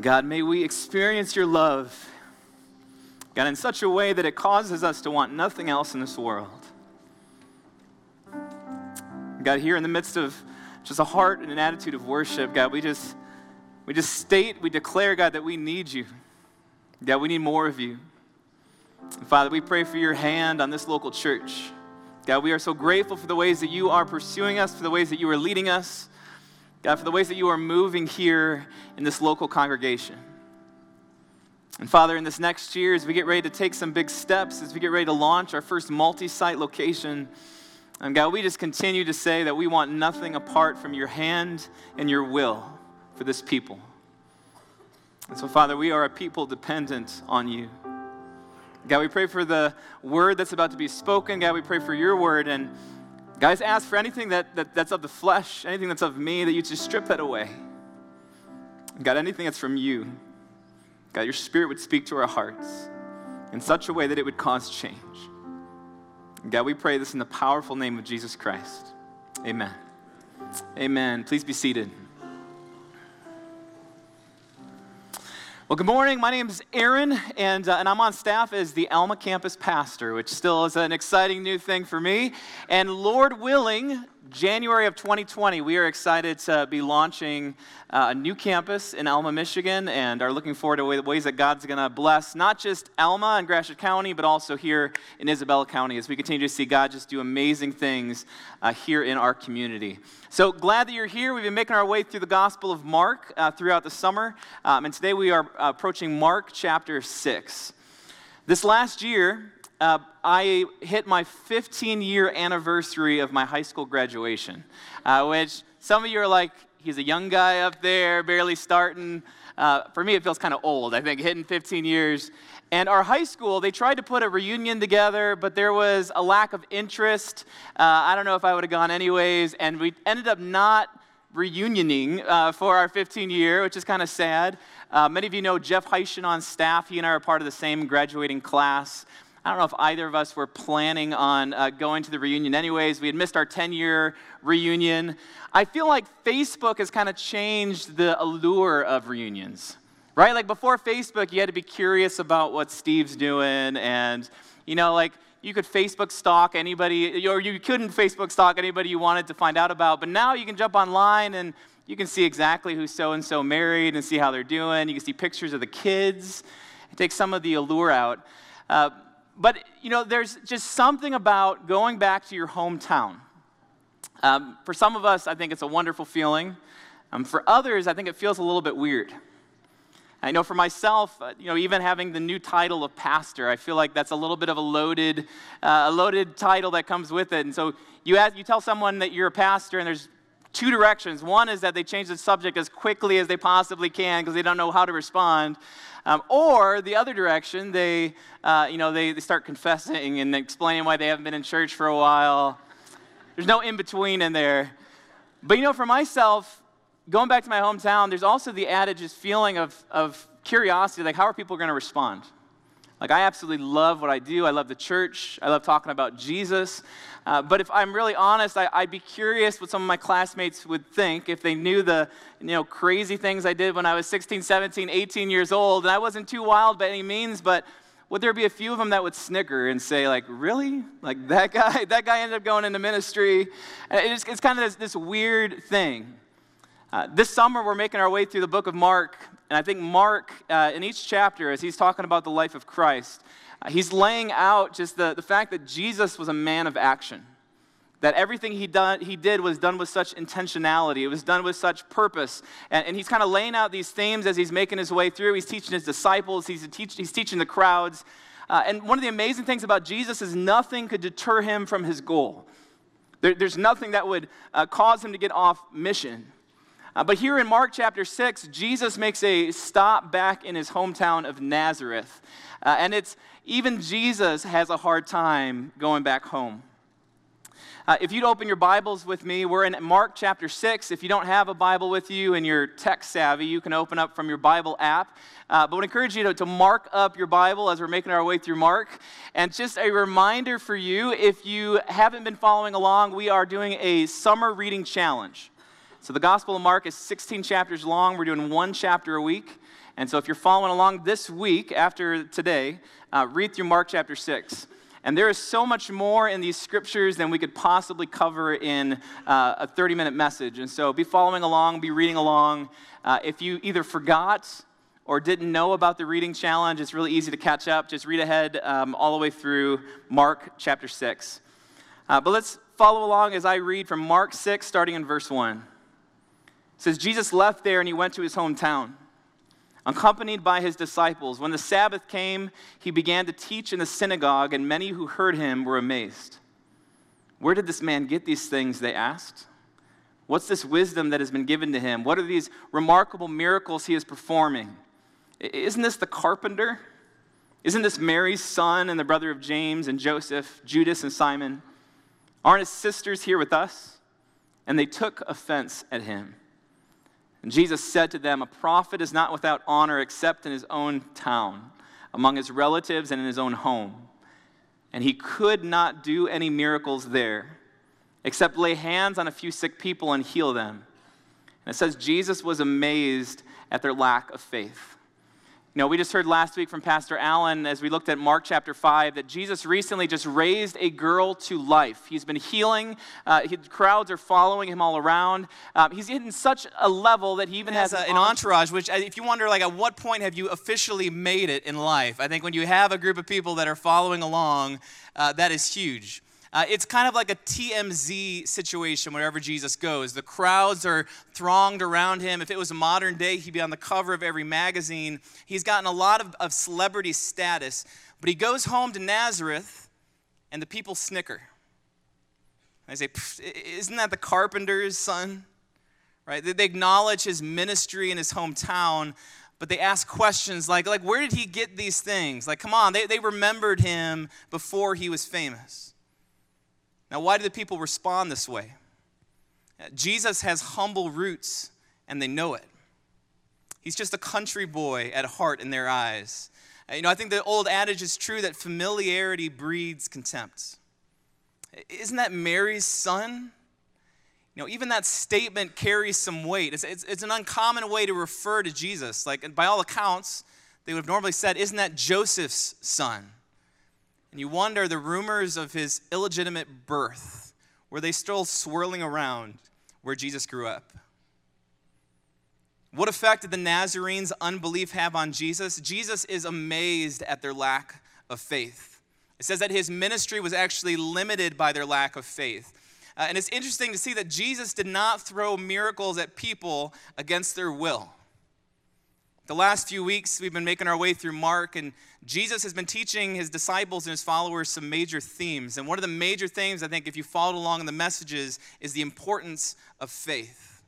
God, may we experience your love, God, in such a way that it causes us to want nothing else in this world. God, here in the midst of just a heart and an attitude of worship, God, we just we just state, we declare, God, that we need you. God, we need more of you. And Father, we pray for your hand on this local church. God, we are so grateful for the ways that you are pursuing us, for the ways that you are leading us, God, for the ways that you are moving here in this local congregation. And Father, in this next year, as we get ready to take some big steps, as we get ready to launch our first multi site location, and God, we just continue to say that we want nothing apart from your hand and your will for this people. And so, Father, we are a people dependent on you. God, we pray for the word that's about to be spoken. God, we pray for your word. And guys, ask for anything that, that, that's of the flesh, anything that's of me, that you just strip that away. God, anything that's from you, God, your spirit would speak to our hearts in such a way that it would cause change. God, we pray this in the powerful name of Jesus Christ. Amen. Amen. Please be seated. Well, good morning. My name is Aaron, and, uh, and I'm on staff as the Alma campus pastor, which still is an exciting new thing for me. And Lord willing, January of 2020, we are excited to be launching uh, a new campus in Alma, Michigan, and are looking forward to ways that God's going to bless not just Alma and Gratiot County, but also here in Isabella County as we continue to see God just do amazing things uh, here in our community. So glad that you're here. We've been making our way through the Gospel of Mark uh, throughout the summer, um, and today we are approaching Mark chapter 6. This last year, uh, I hit my 15 year anniversary of my high school graduation, uh, which some of you are like, he's a young guy up there, barely starting. Uh, for me, it feels kind of old, I think, hitting 15 years. And our high school, they tried to put a reunion together, but there was a lack of interest. Uh, I don't know if I would have gone anyways, and we ended up not reunioning uh, for our 15 year, which is kind of sad. Uh, many of you know Jeff Heischen on staff. He and I are part of the same graduating class. I don't know if either of us were planning on uh, going to the reunion anyways. We had missed our 10 year reunion. I feel like Facebook has kind of changed the allure of reunions, right? Like before Facebook, you had to be curious about what Steve's doing, and, you know, like, you could Facebook stalk anybody, or you couldn't Facebook stalk anybody you wanted to find out about. But now you can jump online and you can see exactly who so and so married and see how they're doing. You can see pictures of the kids. It takes some of the allure out. Uh, but, you know, there's just something about going back to your hometown. Um, for some of us, I think it's a wonderful feeling. Um, for others, I think it feels a little bit weird. I know for myself, uh, you know, even having the new title of pastor, I feel like that's a little bit of a loaded, uh, a loaded title that comes with it. And so you, ask, you tell someone that you're a pastor, and there's two directions. One is that they change the subject as quickly as they possibly can because they don't know how to respond. Um, or the other direction, they, uh, you know, they, they start confessing and explaining why they haven't been in church for a while. There's no in between in there. But you know, for myself, going back to my hometown, there's also the just feeling of, of curiosity like, how are people going to respond? Like, I absolutely love what I do. I love the church. I love talking about Jesus. Uh, but if I'm really honest, I, would be curious what some of my classmates would think if they knew the you know, crazy things I did when I was 16, 17, 18 years old. And I wasn't too wild by any means, but would there be a few of them that would snicker and say, like, really? Like, that guy, that guy ended up going into ministry? It's, it's kind of this, this weird thing. Uh, this summer, we're making our way through the book of Mark, and I think Mark, uh, in each chapter, as he's talking about the life of Christ, uh, he's laying out just the, the fact that Jesus was a man of action. That everything he, done, he did was done with such intentionality, it was done with such purpose. And, and he's kind of laying out these themes as he's making his way through. He's teaching his disciples, he's, teach, he's teaching the crowds. Uh, and one of the amazing things about Jesus is nothing could deter him from his goal. There, there's nothing that would uh, cause him to get off mission. Uh, but here in Mark chapter 6, Jesus makes a stop back in his hometown of Nazareth. Uh, and it's even Jesus has a hard time going back home. Uh, if you'd open your Bibles with me, we're in Mark chapter 6. If you don't have a Bible with you and you're tech savvy, you can open up from your Bible app. Uh, but I would encourage you to, to mark up your Bible as we're making our way through Mark. And just a reminder for you if you haven't been following along, we are doing a summer reading challenge. So the Gospel of Mark is 16 chapters long. We're doing one chapter a week. And so if you're following along this week after today, uh, read through Mark chapter 6. And there is so much more in these scriptures than we could possibly cover in uh, a 30 minute message. And so be following along, be reading along. Uh, if you either forgot or didn't know about the reading challenge, it's really easy to catch up. Just read ahead um, all the way through Mark chapter 6. Uh, but let's follow along as I read from Mark 6, starting in verse 1. Says, Jesus left there and he went to his hometown accompanied by his disciples. When the Sabbath came, he began to teach in the synagogue, and many who heard him were amazed. Where did this man get these things? They asked. What's this wisdom that has been given to him? What are these remarkable miracles he is performing? Isn't this the carpenter? Isn't this Mary's son and the brother of James and Joseph, Judas and Simon? Aren't his sisters here with us? And they took offense at him. And Jesus said to them, A prophet is not without honor except in his own town, among his relatives, and in his own home. And he could not do any miracles there, except lay hands on a few sick people and heal them. And it says Jesus was amazed at their lack of faith. You know, we just heard last week from Pastor Allen as we looked at Mark chapter 5 that Jesus recently just raised a girl to life. He's been healing, uh, he, crowds are following him all around. Um, he's in such a level that he even has, has a, an entourage, which, uh, if you wonder, like, at what point have you officially made it in life? I think when you have a group of people that are following along, uh, that is huge. Uh, it's kind of like a TMZ situation wherever Jesus goes. The crowds are thronged around him. If it was a modern day, he'd be on the cover of every magazine. He's gotten a lot of, of celebrity status, but he goes home to Nazareth, and the people snicker. They say, Isn't that the carpenter's son? Right? They acknowledge his ministry in his hometown, but they ask questions like, like where did he get these things? Like, come on, they, they remembered him before he was famous. Now, why do the people respond this way? Jesus has humble roots, and they know it. He's just a country boy at heart in their eyes. You know, I think the old adage is true that familiarity breeds contempt. Isn't that Mary's son? You know, even that statement carries some weight. It's, it's, it's, an uncommon way to refer to Jesus. Like, by all accounts, they would have normally said, Isn't that Joseph's son? And you wonder the rumors of his illegitimate birth, were they still swirling around where Jesus grew up? What effect did the Nazarenes' unbelief have on Jesus? Jesus is amazed at their lack of faith. It says that his ministry was actually limited by their lack of faith. Uh, and it's interesting to see that Jesus did not throw miracles at people against their will. The last few weeks, we've been making our way through Mark, and Jesus has been teaching his disciples and his followers some major themes. And one of the major themes, I think, if you followed along in the messages, is the importance of faith.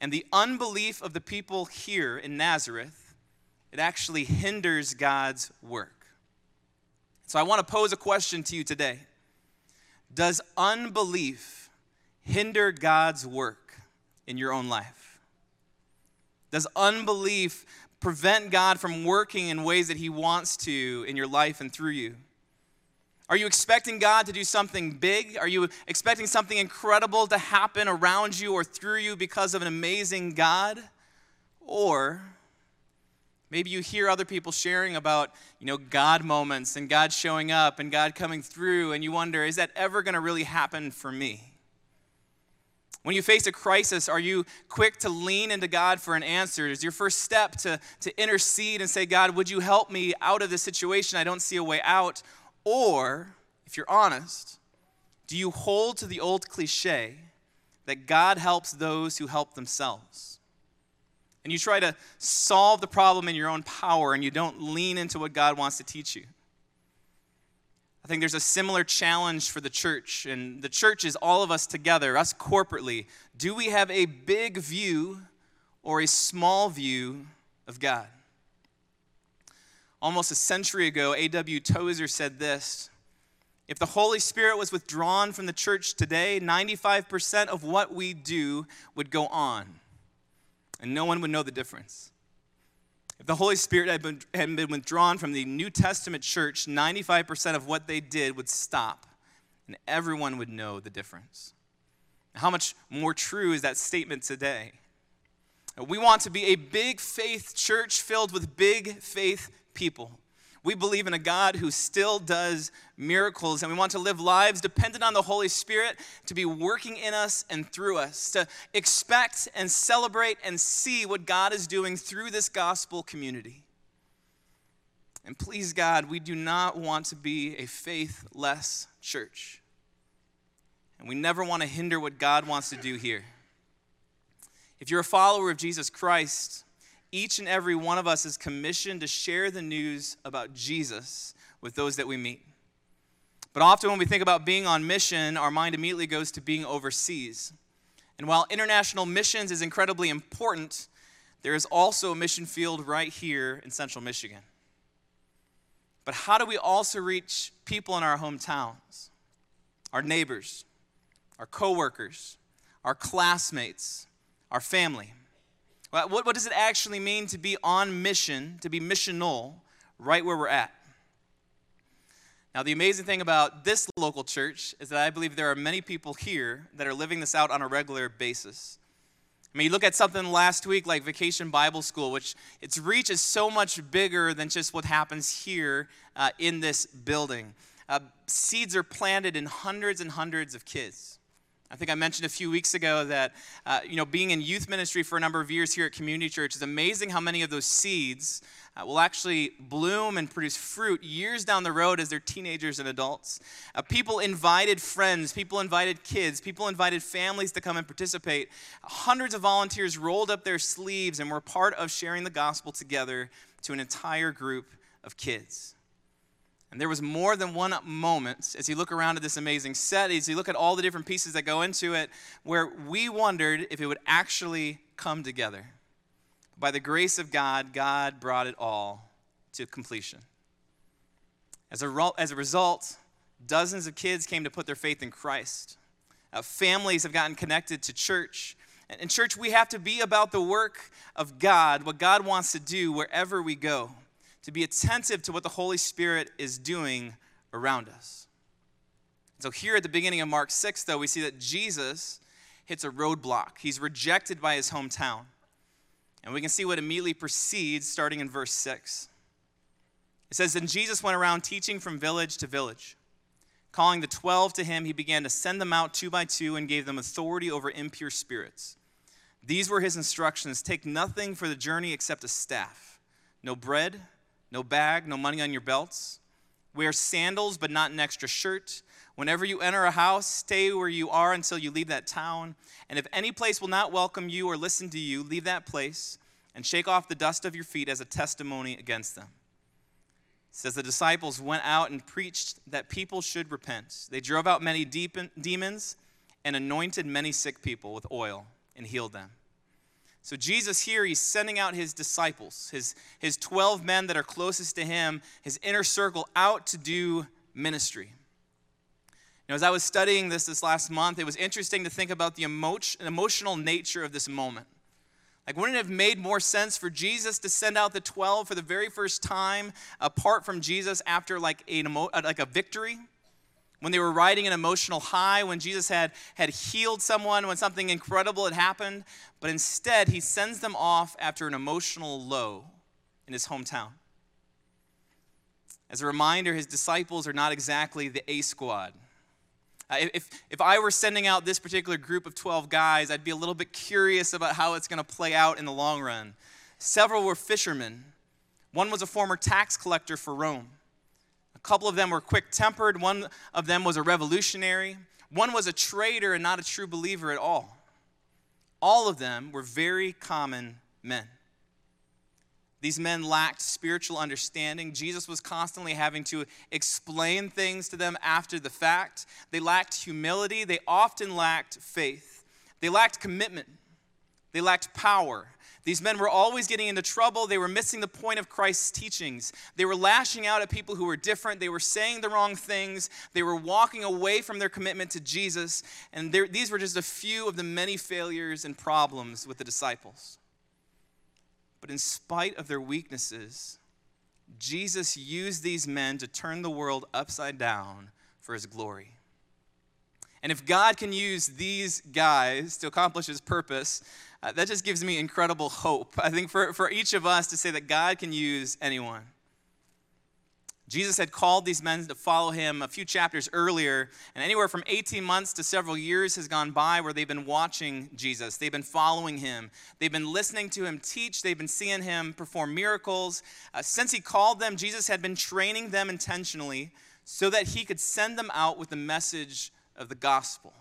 And the unbelief of the people here in Nazareth, it actually hinders God's work. So I want to pose a question to you today Does unbelief hinder God's work in your own life? Does unbelief prevent God from working in ways that He wants to in your life and through you? Are you expecting God to do something big? Are you expecting something incredible to happen around you or through you because of an amazing God? Or maybe you hear other people sharing about, you know, God moments and God showing up and God coming through and you wonder, is that ever going to really happen for me? When you face a crisis, are you quick to lean into God for an answer? Is your first step to, to intercede and say, God, would you help me out of this situation? I don't see a way out. Or, if you're honest, do you hold to the old cliche that God helps those who help themselves? And you try to solve the problem in your own power and you don't lean into what God wants to teach you? I think there's a similar challenge for the church, and the church is all of us together, us corporately. Do we have a big view or a small view of God? Almost a century ago, A.W. Tozer said this If the Holy Spirit was withdrawn from the church today, 95% of what we do would go on, and no one would know the difference. If the Holy Spirit had been, had been withdrawn from the New Testament church, 95% of what they did would stop, and everyone would know the difference. How much more true is that statement today? We want to be a big faith church filled with big faith people. We believe in a God who still does miracles, and we want to live lives dependent on the Holy Spirit to be working in us and through us, to expect and celebrate and see what God is doing through this gospel community. And please, God, we do not want to be a faithless church. And we never want to hinder what God wants to do here. If you're a follower of Jesus Christ, each and every one of us is commissioned to share the news about Jesus with those that we meet. But often when we think about being on mission, our mind immediately goes to being overseas. And while international missions is incredibly important, there is also a mission field right here in central Michigan. But how do we also reach people in our hometowns, our neighbors, our coworkers, our classmates, our family? What, what does it actually mean to be on mission, to be missional, right where we're at? Now, the amazing thing about this local church is that I believe there are many people here that are living this out on a regular basis. I mean, you look at something last week like Vacation Bible School, which its reach is so much bigger than just what happens here uh, in this building. Uh, seeds are planted in hundreds and hundreds of kids. I think I mentioned a few weeks ago that, uh, you know, being in youth ministry for a number of years here at Community Church is amazing how many of those seeds uh, will actually bloom and produce fruit years down the road as they're teenagers and adults. Uh, people invited friends, people invited kids, people invited families to come and participate. Hundreds of volunteers rolled up their sleeves and were part of sharing the gospel together to an entire group of kids. And there was more than one moment as you look around at this amazing set, as you look at all the different pieces that go into it, where we wondered if it would actually come together. By the grace of God, God brought it all to completion. As a, as a result, dozens of kids came to put their faith in Christ. Uh, families have gotten connected to church. And in church, we have to be about the work of God, what God wants to do wherever we go to be attentive to what the Holy Spirit is doing around us. So, here at the beginning of Mark 6, though, we see that Jesus hits a roadblock. He's rejected by his hometown. And we can see what immediately precedes, starting in verse 6. It says, Then Jesus went around teaching from village to village. Calling the twelve to him, he began to send them out two by two and gave them authority over impure spirits. These were his instructions Take nothing for the journey except a staff, no bread no bag, no money on your belts. Wear sandals, but not an extra shirt. Whenever you enter a house, stay where you are until you leave that town. And if any place will not welcome you or listen to you, leave that place and shake off the dust of your feet as a testimony against them. It says the disciples went out and preached that people should repent. They drove out many demons and anointed many sick people with oil and healed them. So, Jesus here, he's sending out his disciples, his, his 12 men that are closest to him, his inner circle, out to do ministry. Now, as I was studying this this last month, it was interesting to think about the emotional nature of this moment. Like, wouldn't it have made more sense for Jesus to send out the 12 for the very first time apart from Jesus after like a, uh, like a victory? When they were riding an emotional high, when Jesus had, had healed someone, when something incredible had happened, but instead he sends them off after an emotional low in his hometown. As a reminder, his disciples are not exactly the A squad. Uh, if, if I were sending out this particular group of 12 guys, I'd be a little bit curious about how it's going to play out in the long run. Several were fishermen, one was a former tax collector for Rome. A couple of them were quick tempered, one of them was a revolutionary, one was a traitor and not a true believer at all. All of them were very common men. These men lacked spiritual understanding. Jesus was constantly having to explain things to them after the fact. They lacked humility. They often lacked faith. They lacked commitment. They lacked power. These men were always getting into trouble. They were missing the point of Christ's teachings. They were lashing out at people who were different. They were saying the wrong things. They were walking away from their commitment to Jesus. And these were just a few of the many failures and problems with the disciples. But in spite of their weaknesses, Jesus used these men to turn the world upside down for his glory. And if God can use these guys to accomplish his purpose, uh, that just gives me incredible hope. I think for, for each of us to say that God can use anyone. Jesus had called these men to follow him a few chapters earlier, and anywhere from 18 months to several years has gone by where they've been watching Jesus. They've been following him. They've been listening to him teach. They've been seeing him perform miracles. Uh, since he called them, Jesus had been training them intentionally so that he could send them out with the message of the gospel.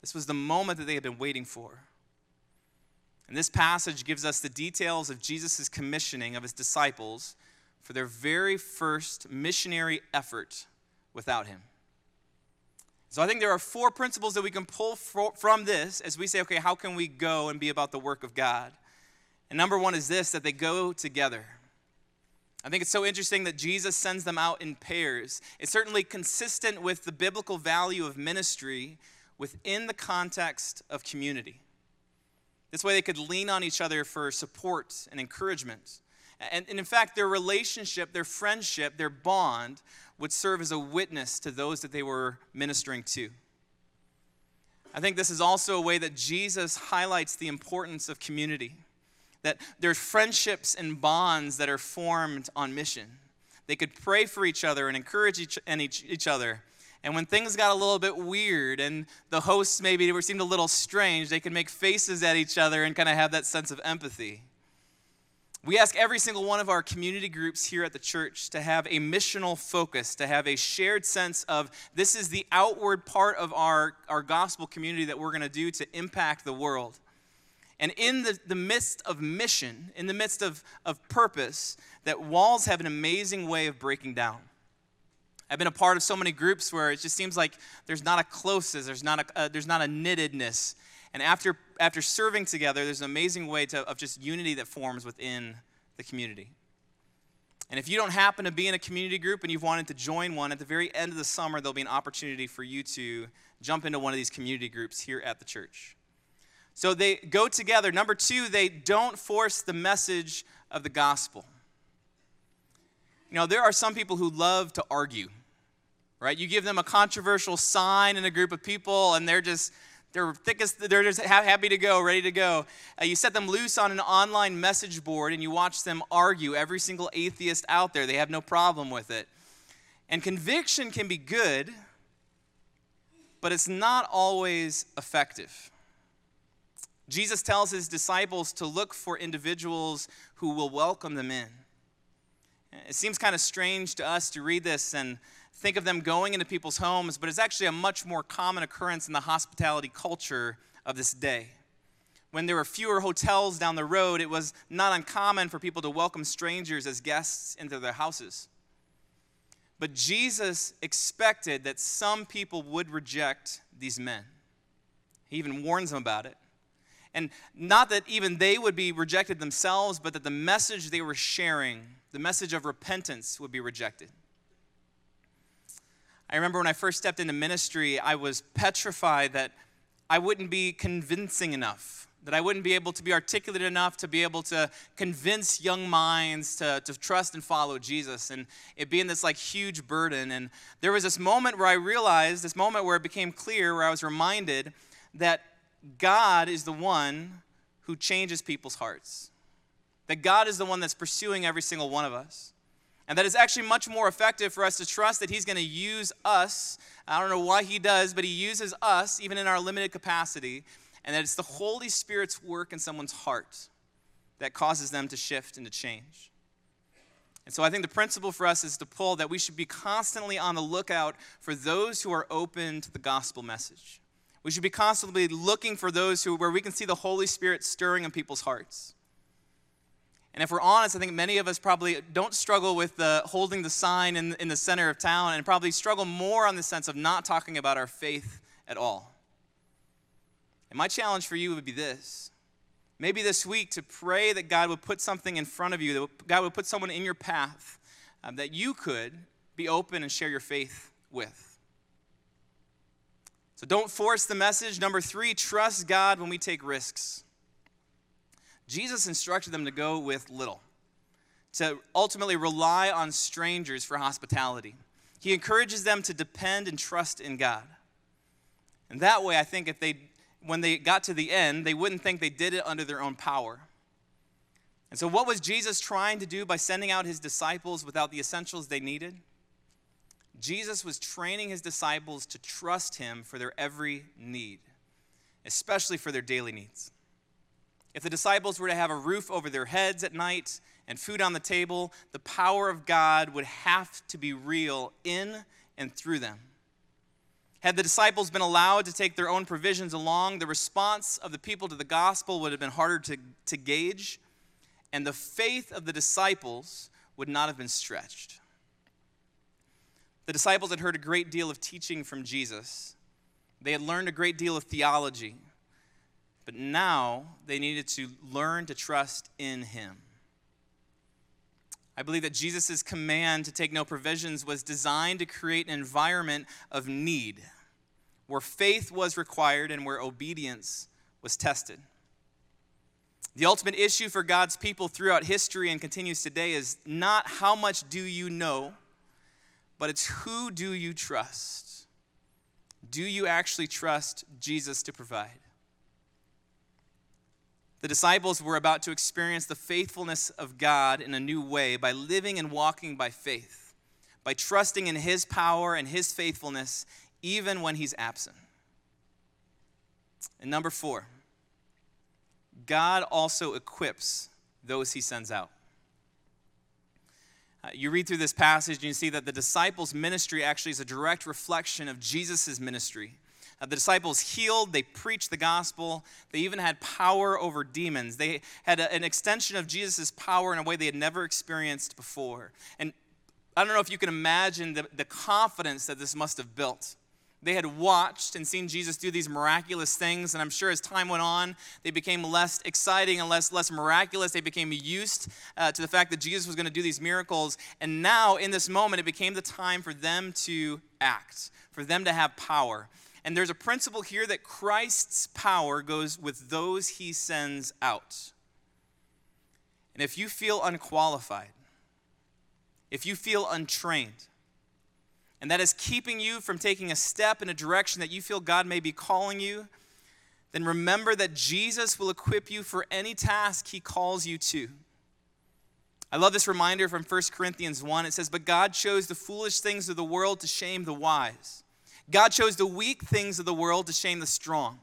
This was the moment that they had been waiting for. And this passage gives us the details of Jesus' commissioning of his disciples for their very first missionary effort without him. So I think there are four principles that we can pull from this as we say, okay, how can we go and be about the work of God? And number one is this that they go together. I think it's so interesting that Jesus sends them out in pairs. It's certainly consistent with the biblical value of ministry within the context of community. This way they could lean on each other for support and encouragement. And, and in fact, their relationship, their friendship, their bond would serve as a witness to those that they were ministering to. I think this is also a way that Jesus highlights the importance of community. That there's friendships and bonds that are formed on mission. They could pray for each other and encourage each, and each, each other. And when things got a little bit weird and the hosts maybe seemed a little strange, they could make faces at each other and kind of have that sense of empathy. We ask every single one of our community groups here at the church to have a missional focus, to have a shared sense of this is the outward part of our, our gospel community that we're going to do to impact the world. And in the, the midst of mission, in the midst of, of purpose, that walls have an amazing way of breaking down. I've been a part of so many groups where it just seems like there's not a closeness, there's not a, uh, there's not a knittedness. And after, after serving together, there's an amazing way to, of just unity that forms within the community. And if you don't happen to be in a community group and you've wanted to join one, at the very end of the summer, there'll be an opportunity for you to jump into one of these community groups here at the church. So they go together. Number two, they don't force the message of the gospel. You know, there are some people who love to argue, right? You give them a controversial sign in a group of people, and they're just they're thickest, they're just happy to go, ready to go. Uh, you set them loose on an online message board and you watch them argue. Every single atheist out there, they have no problem with it. And conviction can be good, but it's not always effective. Jesus tells his disciples to look for individuals who will welcome them in. It seems kind of strange to us to read this and think of them going into people's homes, but it's actually a much more common occurrence in the hospitality culture of this day. When there were fewer hotels down the road, it was not uncommon for people to welcome strangers as guests into their houses. But Jesus expected that some people would reject these men. He even warns them about it. And not that even they would be rejected themselves, but that the message they were sharing, the message of repentance, would be rejected. I remember when I first stepped into ministry, I was petrified that I wouldn't be convincing enough, that I wouldn't be able to be articulate enough to be able to convince young minds to, to trust and follow Jesus, and it being this like huge burden. And there was this moment where I realized, this moment where it became clear, where I was reminded that God is the one who changes people's hearts, that God is the one that's pursuing every single one of us. And that it's actually much more effective for us to trust that He's going to use us. I don't know why He does, but He uses us, even in our limited capacity. And that it's the Holy Spirit's work in someone's heart that causes them to shift and to change. And so I think the principle for us is to pull that we should be constantly on the lookout for those who are open to the gospel message. We should be constantly looking for those who where we can see the Holy Spirit stirring in people's hearts. And if we're honest, I think many of us probably don't struggle with the holding the sign in, in the center of town and probably struggle more on the sense of not talking about our faith at all. And my challenge for you would be this maybe this week to pray that God would put something in front of you, that God would put someone in your path um, that you could be open and share your faith with. So don't force the message. Number three, trust God when we take risks. Jesus instructed them to go with little, to ultimately rely on strangers for hospitality. He encourages them to depend and trust in God. And that way, I think if they when they got to the end, they wouldn't think they did it under their own power. And so, what was Jesus trying to do by sending out his disciples without the essentials they needed? Jesus was training his disciples to trust him for their every need, especially for their daily needs. If the disciples were to have a roof over their heads at night and food on the table, the power of God would have to be real in and through them. Had the disciples been allowed to take their own provisions along, the response of the people to the gospel would have been harder to, to gauge and the faith of the disciples would not have been stretched. The disciples had heard a great deal of teaching from Jesus, they had learned a great deal of theology, but now they needed to learn to trust in Him. I believe that Jesus' command to take no provisions was designed to create an environment of need where faith was required and where obedience was tested. The ultimate issue for God's people throughout history and continues today is not how much do you know, but it's who do you trust? Do you actually trust Jesus to provide? The disciples were about to experience the faithfulness of God in a new way by living and walking by faith, by trusting in His power and His faithfulness even when He's absent. And number four, God also equips those he sends out. Uh, you read through this passage and you see that the disciples' ministry actually is a direct reflection of Jesus' ministry. Uh, the disciples healed, they preached the gospel, they even had power over demons. They had a, an extension of Jesus' power in a way they had never experienced before. And I don't know if you can imagine the, the confidence that this must have built. They had watched and seen Jesus do these miraculous things, and I'm sure as time went on, they became less exciting and less, less miraculous. They became used uh, to the fact that Jesus was going to do these miracles. And now, in this moment, it became the time for them to act, for them to have power. And there's a principle here that Christ's power goes with those he sends out. And if you feel unqualified, if you feel untrained, and that is keeping you from taking a step in a direction that you feel God may be calling you, then remember that Jesus will equip you for any task he calls you to. I love this reminder from 1 Corinthians 1. It says, But God chose the foolish things of the world to shame the wise. God chose the weak things of the world to shame the strong.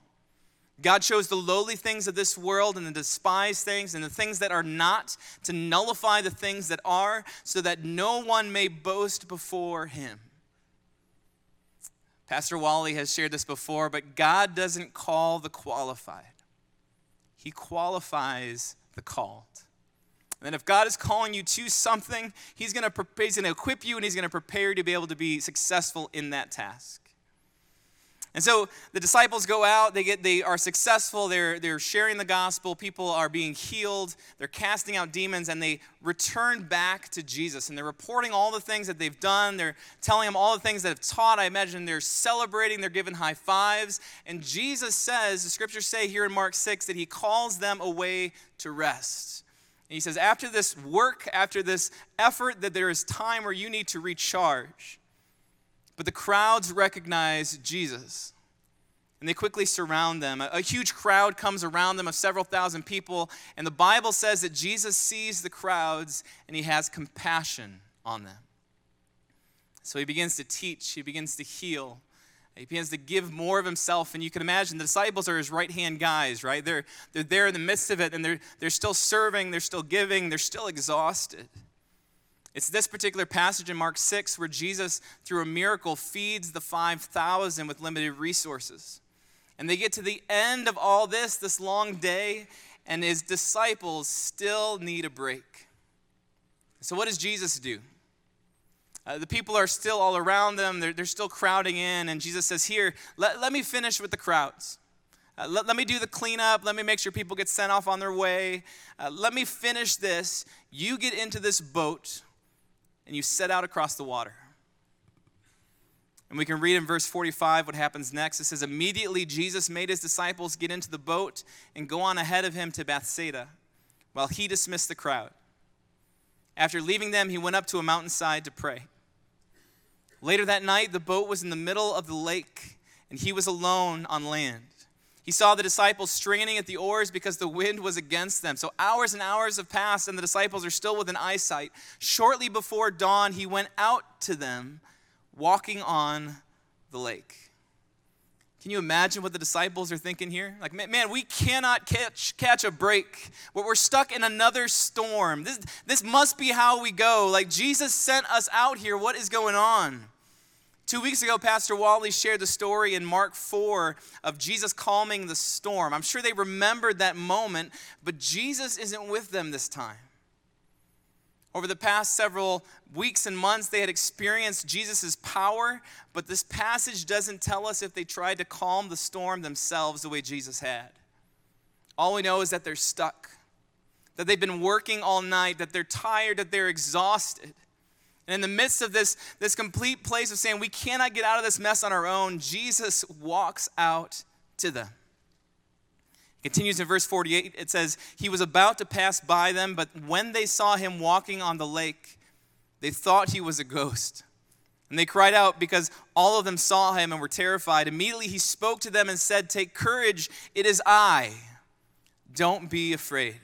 God chose the lowly things of this world and the despised things and the things that are not to nullify the things that are, so that no one may boast before him. Pastor Wally has shared this before, but God doesn't call the qualified, He qualifies the called. And if God is calling you to something, he's going to equip you and He's going to prepare you to be able to be successful in that task. And so the disciples go out, they, get, they are successful, they're, they're sharing the gospel, people are being healed, they're casting out demons, and they return back to Jesus. And they're reporting all the things that they've done, they're telling him all the things that have taught. I imagine they're celebrating, they're giving high fives. And Jesus says, the scriptures say here in Mark 6, that he calls them away to rest. And he says, after this work, after this effort, that there is time where you need to recharge. But the crowds recognize Jesus. And they quickly surround them. A, huge crowd comes around them of several thousand people. And the Bible says that Jesus sees the crowds and he has compassion on them. So he begins to teach, he begins to heal, he begins to give more of himself. And you can imagine the disciples are his right hand guys, right? They're, they're there in the midst of it and they're, they're still serving, they're still giving, they're still exhausted. It's this particular passage in Mark 6 where Jesus, through a miracle, feeds the 5,000 with limited resources. And they get to the end of all this, this long day, and his disciples still need a break. So, what does Jesus do? Uh, the people are still all around them, they're, they're still crowding in, and Jesus says, Here, let, let me finish with the crowds. Uh, let, let, me do the cleanup. Let me make sure people get sent off on their way. Uh, let me finish this. You get into this boat and you set out across the water. And we can read in verse 45 what happens next. It says, Immediately Jesus made his disciples get into the boat and go on ahead of him to Bethsaida, while he dismissed the crowd. After leaving them, he went up to a mountainside to pray. Later that night, the boat was in the middle of the lake, and he was alone on land. He saw the disciples straining at the oars because the wind was against them. So hours and hours have passed, and the disciples are still within eyesight. Shortly before dawn, he went out to them, walking on the lake. Can you imagine what the disciples are thinking here? Like, man, we cannot catch, catch a break. We're stuck in another storm. This, this must be how we go. Like, Jesus sent us out here. What is going on? Two weeks ago, Pastor Wally shared the story in Mark 4 of Jesus calming the storm. I'm sure they remembered that moment, but Jesus isn't with them this time. Over the past several weeks and months, they had experienced Jesus' power, but this passage doesn't tell us if they tried to calm the storm themselves the way Jesus had. All we know is that they're stuck, that they've been working all night, that they're tired, that they're exhausted. And in the midst of this, this complete place of saying we cannot get out of this mess on our own, Jesus walks out to them. Continues in verse 48. It says, He was about to pass by them, but when they saw him walking on the lake, they thought he was a ghost. And they cried out because all of them saw him and were terrified. Immediately he spoke to them and said, Take courage, it is I. Don't be afraid.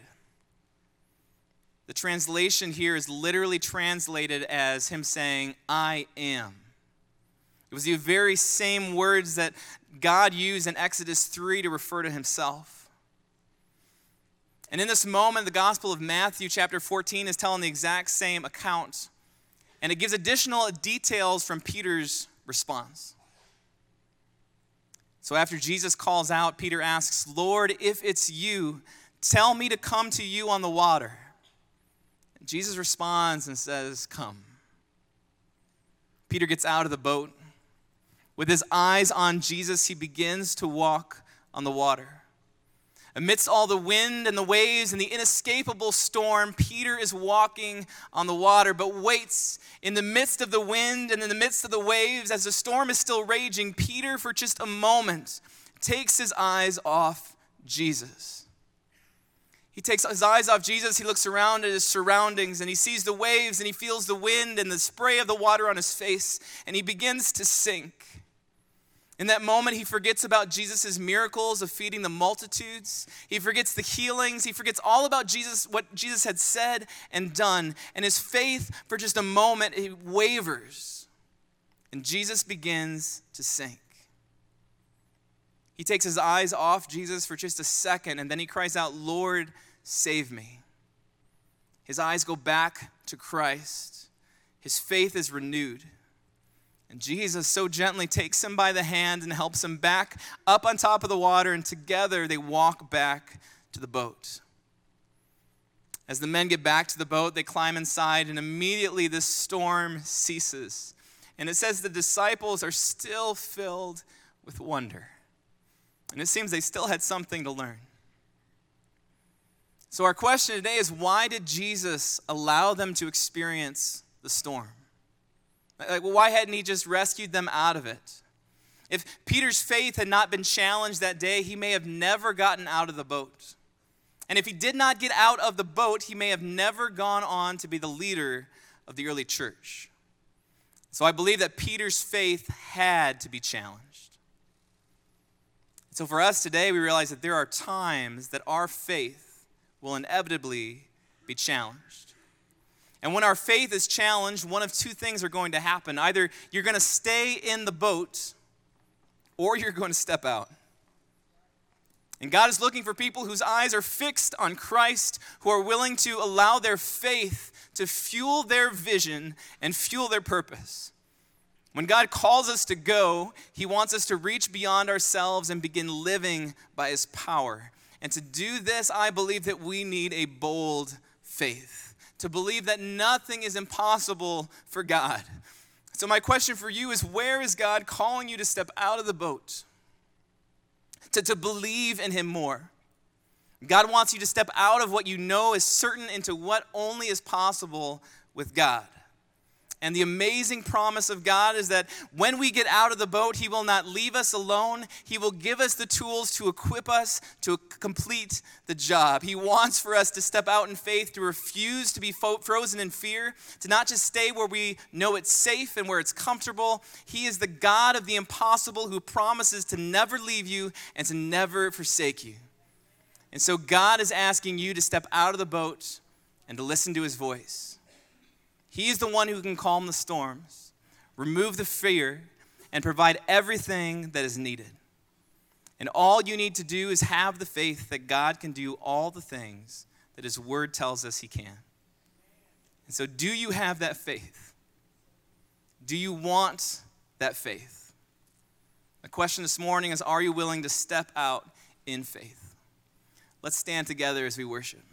The translation here is literally translated as him saying, I am. It was the very same words that God used in Exodus 3 to refer to himself. And in this moment, the Gospel of Matthew, chapter 14, is telling the exact same account. And it gives additional details from Peter's response. So after Jesus calls out, Peter asks, Lord, if it's you, tell me to come to you on the water. Jesus responds and says, Come. Peter gets out of the boat. With his eyes on Jesus, he begins to walk on the water. Amidst all the wind and the waves and the inescapable storm, Peter is walking on the water, but waits in the midst of the wind and in the midst of the waves as the storm is still raging. Peter, for just a moment, takes his eyes off Jesus. He takes his eyes off Jesus. He looks around at his surroundings and he sees the waves and he feels the wind and the spray of the water on his face and he begins to sink. In that moment, he forgets about Jesus' miracles of feeding the multitudes. He forgets the healings. He forgets all about Jesus, what Jesus had said and done. And his faith, for just a moment, it wavers. And Jesus begins to sink. He takes his eyes off Jesus for just a second, and then he cries out, Lord, save me. His eyes go back to Christ. His faith is renewed. And Jesus so gently takes him by the hand and helps him back up on top of the water, and together they walk back to the boat. As the men get back to the boat, they climb inside, and immediately the storm ceases. And it says the disciples are still filled with wonder. And it seems they still had something to learn. So, our question today is why did Jesus allow them to experience the storm? Like, well, why hadn't he just rescued them out of it? If Peter's faith had not been challenged that day, he may have never gotten out of the boat. And if he did not get out of the boat, he may have never gone on to be the leader of the early church. So I believe that Peter's faith had to be challenged. So for us today, we realize that there are times that our faith will inevitably be challenged. And when our faith is challenged, one of two things are going to happen. Either you're going to stay in the boat or you're going to step out. And God is looking for people whose eyes are fixed on Christ, who are willing to allow their faith to fuel their vision and fuel their purpose. When God calls us to go, He wants us to reach beyond ourselves and begin living by His power. And to do this, I believe that we need a bold faith, to believe that nothing is impossible for God. So, my question for you is where is God calling you to step out of the boat? To, to believe in Him more. God wants you to step out of what you know is certain into what only is possible with God. And the amazing promise of God is that when we get out of the boat, He will not leave us alone. He will give us the tools to equip us to complete the job. He wants for us to step out in faith, to refuse to be fo- frozen in fear, to not just stay where we know it's safe and where it's comfortable. He is the God of the impossible who promises to never leave you and to never forsake you. And so God is asking you to step out of the boat and to listen to His voice. He is the one who can calm the storms, remove the fear, and provide everything that is needed. And all you need to do is have the faith that God can do all the things that His Word tells us He can. And so, do you have that faith? Do you want that faith? The question this morning is Are you willing to step out in faith? Let's stand together as we worship.